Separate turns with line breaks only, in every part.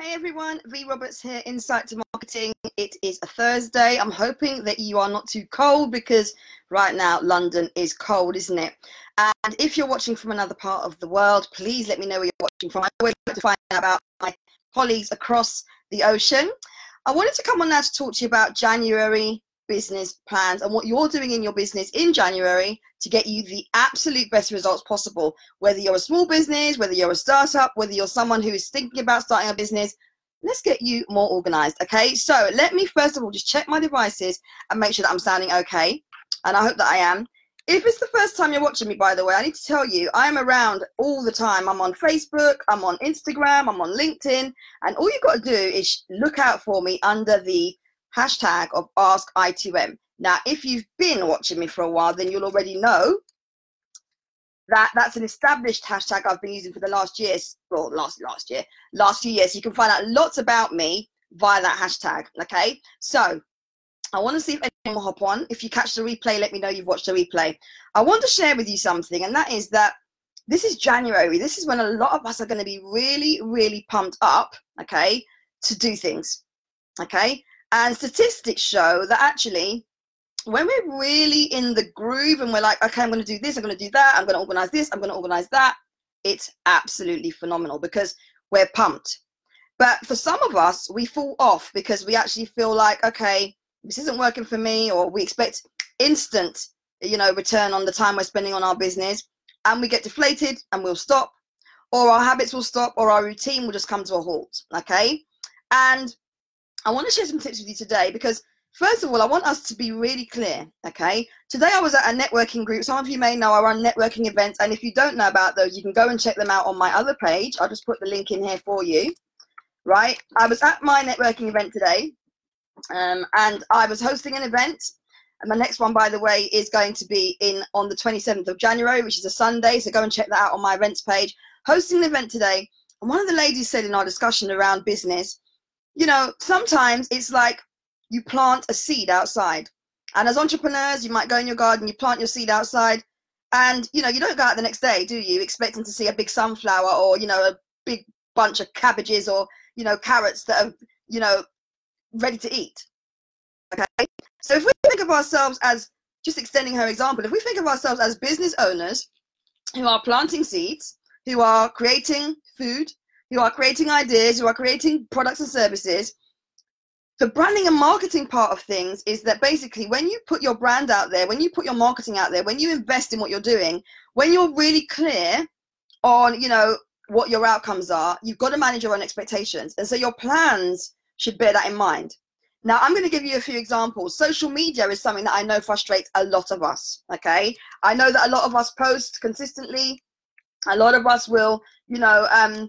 Hey everyone, Vee Roberts here, Insight to Marketing. It is a Thursday. I'm hoping that you are not too cold because right now London is cold, isn't it? And if you're watching from another part of the world, please let me know where you're watching from. I always like to find out about my colleagues across the ocean. I wanted to come on now to talk to you about January business plans and what you're doing in your business in January to get you the absolute best results possible. Whether you're a small business, whether you're a startup, whether you're someone who is thinking about starting a business, let's get you more organized. Okay, so let me first of all just check my devices and make sure that I'm sounding okay. And I hope that I am. If it's the first time you're watching me, by the way, I need to tell you, I'm around all the time. I'm on Facebook, I'm on Instagram, I'm on LinkedIn, and all you've got to do is look out for me under the hashtag of Ask I2M. Now, if you've been watching me for a while, then you'll already know that that's an established hashtag I've been using for the last year, well, last last year, last few years. You can find out lots about me via that hashtag. Okay, so I want to see if anyone will hop on. If you catch the replay, let me know you've watched the replay. I want to share with you something, and that is that this is January. This is when a lot of us are going to be really, really pumped up, okay, to do things. Okay, and statistics show that actually, when we're really in the groove and we're like, okay, I'm going to do this, I'm going to do that, I'm going to organize this, I'm going to organize that, it's absolutely phenomenal because we're pumped. But for some of us, we fall off because we actually feel like, okay, this isn't working for me, or we expect instant, you know, return on the time we're spending on our business, and we get deflated and we'll stop, or our habits will stop, or our routine will just come to a halt. Okay. And I want to share some tips with you today because first of all, I want us to be really clear. Okay. Today I was at a networking group. Some of you may know I run networking events. And if you don't know about those, you can go and check them out on my other page. I'll just put the link in here for you. Right. I was at my networking event today um, and I was hosting an event. And my next one, by the way, is going to be in on the 27th of January, which is a Sunday. So go and check that out on my events page. Hosting an event today. And one of the ladies said in our discussion around business, you know, sometimes it's like you plant a seed outside. And as entrepreneurs, you might go in your garden, you plant your seed outside, and you know, you don't go out the next day, do you? Expecting to see a big sunflower or, you know, a big bunch of cabbages or, you know, carrots that are, you know, ready to eat. Okay. So if we think of ourselves as just extending her example, if we think of ourselves as business owners who are planting seeds, who are creating food, who are creating ideas, who are creating products and services. The branding and marketing part of things is that basically when you put your brand out there, when you put your marketing out there, when you invest in what you're doing, when you're really clear on, you know, what your outcomes are, you've got to manage your own expectations. And so your plans should bear that in mind. Now, I'm going to give you a few examples. Social media is something that I know frustrates a lot of us. Okay. I know that a lot of us post consistently. A lot of us will, you know, um,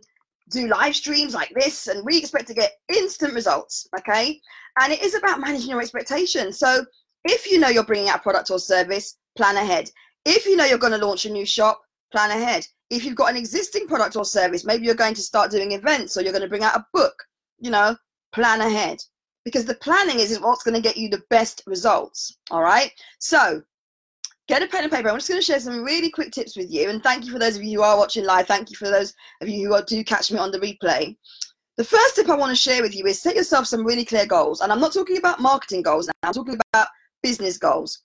do live streams like this and we expect to get instant results okay? And it is about managing your expectations. So if you know you're bringing out a product or service plan ahead. If you know you're going to launch a new shop plan ahead. If you've got an existing product or service maybe you're going to start doing events or you're going to bring out a book you know plan ahead. Because the planning is what's going to get you the best results all right? So get a pen and paper. I'm just going to share some really quick tips with you. And thank you for those of you who are watching live. Thank you for those of you who are, do catch me on the replay. The first tip I want to share with you is set yourself some really clear goals. And I'm not talking about marketing goals now, I'm talking about business goals.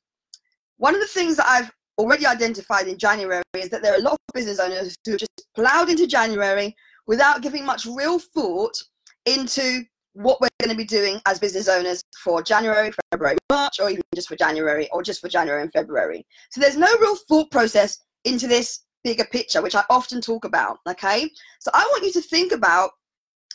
One of the things that I've already identified in January is that there are a lot of business owners who just plowed into January without giving much real thought into what we're going to be doing as business owners for January, February, March, or even just for January, or just for January and February. So there's no real thought process into this bigger picture, which I often talk about. Okay. So I want you to think about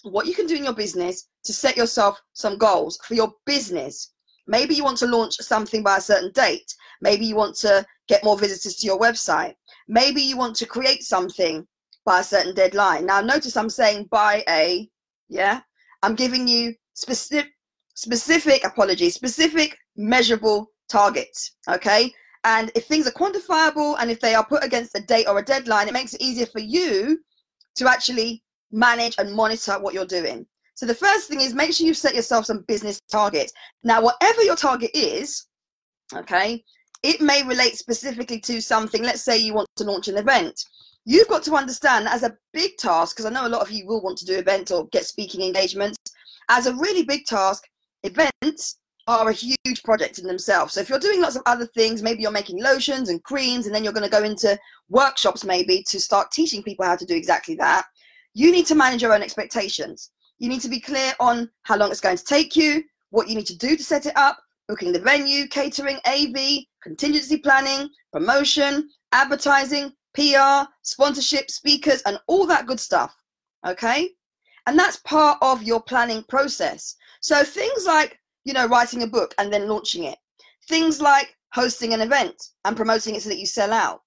what you can do in your business to set yourself some goals for your business. Maybe you want to launch something by a certain date. Maybe you want to get more visitors to your website. Maybe you want to create something by a certain deadline. Now, notice I'm saying by a, yeah, I'm giving you specific, specific, apologies, specific measurable targets. Okay. And if things are quantifiable and if they are put against a date or a deadline, it makes it easier for you to actually manage and monitor what you're doing. So the first thing is make sure you set yourself some business targets. Now, whatever your target is, okay, it may relate specifically to something. Let's say you want to launch an event. you've got to understand as a big task, because I know a lot of you will want to do events or get speaking engagements, as a really big task, events are a huge project in themselves. So if you're doing lots of other things, maybe you're making lotions and creams, and then you're going to go into workshops maybe to start teaching people how to do exactly that, you need to manage your own expectations. You need to be clear on how long it's going to take you, what you need to do to set it up, booking the venue, catering, AV, contingency planning, promotion, advertising, PR, sponsorship, speakers, and all that good stuff. Okay? And that's part of your planning process. So things like, you know, writing a book and then launching it. Things like hosting an event and promoting it so that you sell out.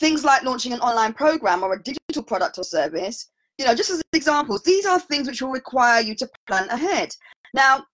Things like launching an online program or a digital product or service. You know, just as examples, these are things which will require you to plan ahead. Now,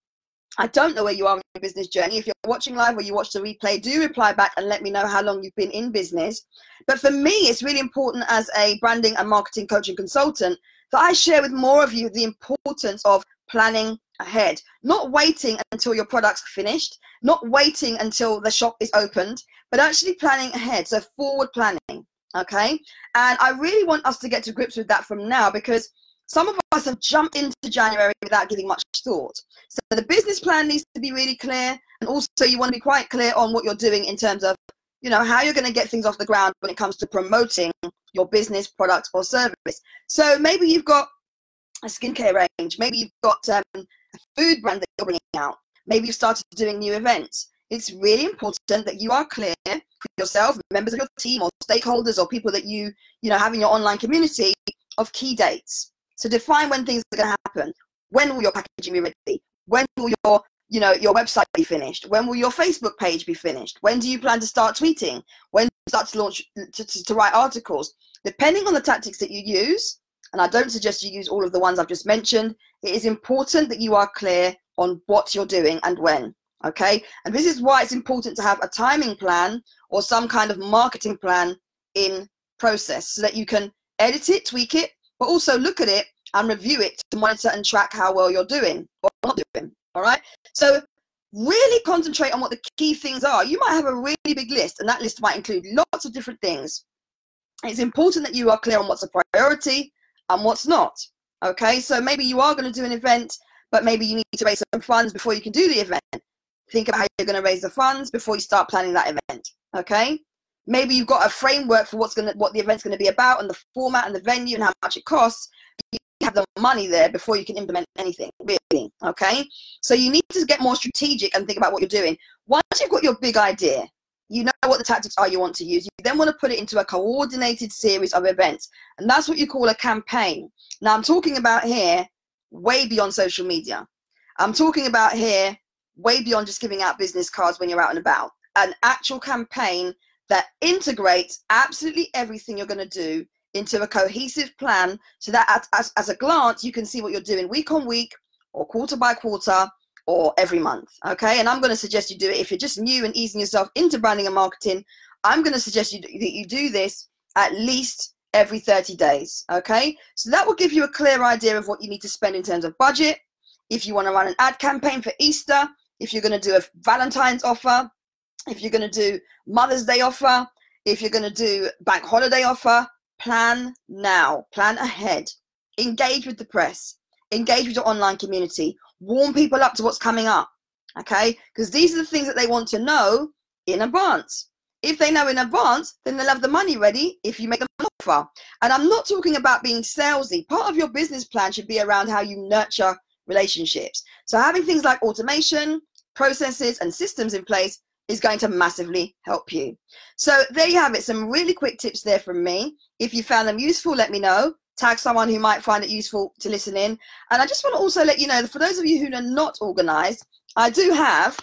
I don't know where you are in your business journey. If you're watching live or you watch the replay, do reply back and let me know how long you've been in business. But for me, it's really important as a branding and marketing coach and consultant that I share with more of you the importance of planning ahead, not waiting until your product's finished, not waiting until the shop is opened, but actually planning ahead. So forward planning. Okay. And I really want us to get to grips with that from now because some of us have jumped into January without giving much thought. So the business plan needs to be really clear, and also you want to be quite clear on what you're doing in terms of, you know, how you're going to get things off the ground when it comes to promoting your business, product, or service. So maybe you've got a skincare range, maybe you've got um, a food brand that you're bringing out, maybe you've started doing new events. It's really important that you are clear with yourself, members of your team, or stakeholders, or people that you, you know, have in your online community of key dates. So define when things are going to happen. When will your packaging be ready? When will your you know your website be finished? When will your Facebook page be finished? When do you plan to start tweeting? When start to launch to, to, to write articles? Depending on the tactics that you use, and I don't suggest you use all of the ones I've just mentioned, it is important that you are clear on what you're doing and when. Okay, and this is why it's important to have a timing plan or some kind of marketing plan in process so that you can edit it, tweak it, but also look at it and review it to monitor and track how well you're doing or not doing. All right. So really concentrate on what the key things are. You might have a really big list, and that list might include lots of different things. It's important that you are clear on what's a priority and what's not. Okay. So maybe you are going to do an event, but maybe you need to raise some funds before you can do the event. Think about how you're going to raise the funds before you start planning that event. Okay maybe you've got a framework for what's going to what the event's going to be about and the format and the venue and how much it costs you have the money there before you can implement anything really okay? So you need to get more strategic and think about what you're doing. Once you've got your big idea you know what the tactics are you want to use. You then want to put it into a coordinated series of events and that's what you call a campaign. Now i'm talking about here way beyond social media. I'm talking about here way beyond just giving out business cards when you're out and about. An actual campaign that integrates absolutely everything you're going to do into a cohesive plan so that as, as a glance you can see what you're doing week on week or quarter by quarter or every month okay? And i'm going to suggest you do it. If you're just new and easing yourself into branding and marketing i'm going to suggest you that you do this at least every 30 days okay? So that will give you a clear idea of what you need to spend in terms of budget. If you want to run an ad campaign for easter if you're going to do a valentine's offer if you're going to do Mother's Day offer, if you're going to do bank holiday offer, plan now, plan ahead. Engage with the press, engage with your online community, warm people up to what's coming up. Okay, because these are the things that they want to know in advance. If they know in advance, then they'll have the money ready if you make them an offer. And I'm not talking about being salesy. Part of your business plan should be around how you nurture relationships. So having things like automation, processes, and systems in place is going to massively help you. So there you have it. Some really quick tips there from me. If you found them useful, let me know. Tag someone who might find it useful to listen in. And I just want to also let you know that for those of you who are not organized, I do have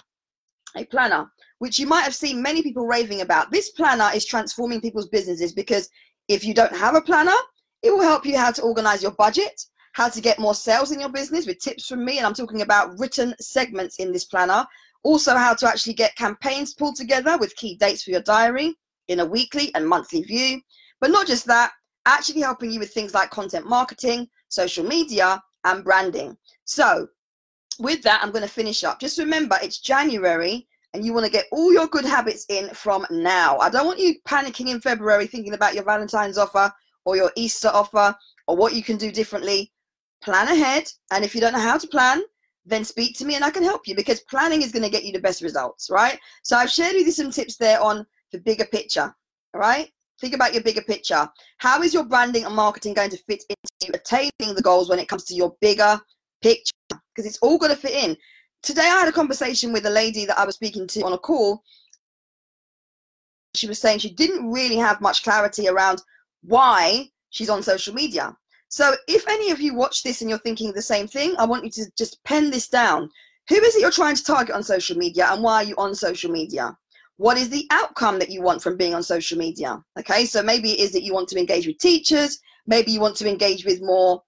a planner, which you might have seen many people raving about. This planner is transforming people's businesses because if you don't have a planner, it will help you how to organize your budget, how to get more sales in your business with tips from me. And I'm talking about written segments in this planner also, how to actually get campaigns pulled together with key dates for your diary in a weekly and monthly view. But not just that, actually helping you with things like content marketing, social media, and branding. So, with that, I'm going to finish up. Just remember, it's January and you want to get all your good habits in from now. I don't want you panicking in February thinking about your Valentine's offer or your Easter offer or what you can do differently, plan ahead. And if you don't know how to plan, then speak to me and I can help you because planning is going to get you the best results, right? So I've shared with you some tips there on the bigger picture, all right? Think about your bigger picture. How is your branding and marketing going to fit into attaining the goals when it comes to your bigger picture? Because it's all going to fit in. Today I had a conversation with a lady that I was speaking to on a call. She was saying she didn't really have much clarity around why she's on social media. So if any of you watch this and you're thinking the same thing, I want you to just pen this down. Who is it you're trying to target on social media and why are you on social media? What is the outcome that you want from being on social media? Okay, so maybe it is that you want to engage with teachers, maybe you want to engage with more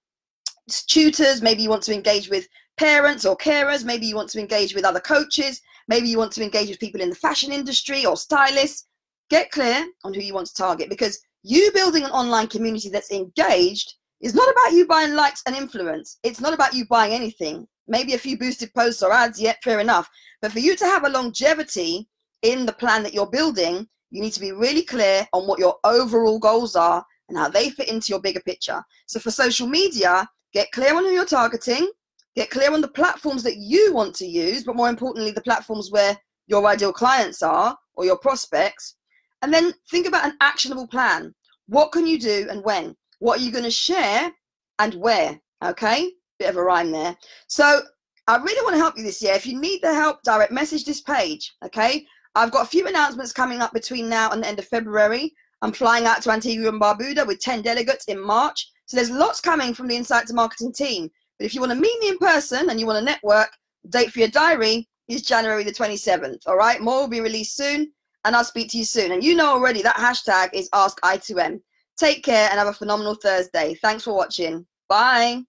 tutors, maybe you want to engage with parents or carers, maybe you want to engage with other coaches, maybe you want to engage with people in the fashion industry or stylists. Get clear on who you want to target because you building an online community that's engaged is not about you buying likes and influence. It's not about you buying anything. Maybe a few boosted posts or ads, yet fair enough. But for you to have a longevity in the plan that you're building, you need to be really clear on what your overall goals are and how they fit into your bigger picture. So for social media, get clear on who you're targeting, get clear on the platforms that you want to use, but more importantly, the platforms where your ideal clients are or your prospects. And then think about an actionable plan. What can you do and when? What are you going to share and where? Okay, bit of a rhyme there. So I really want to help you this year. If you need the help, direct message this page. Okay, I've got a few announcements coming up between now and the end of February. I'm flying out to Antigua and Barbuda with 10 delegates in March. So there's lots coming from the Insight to Marketing team. But if you want to meet me in person and you want to network, date for your diary is January the 27th. All right, more will be released soon, and I'll speak to you soon. And you know already that hashtag is Ask I2M. Take care and have a phenomenal Thursday. Thanks for watching. Bye.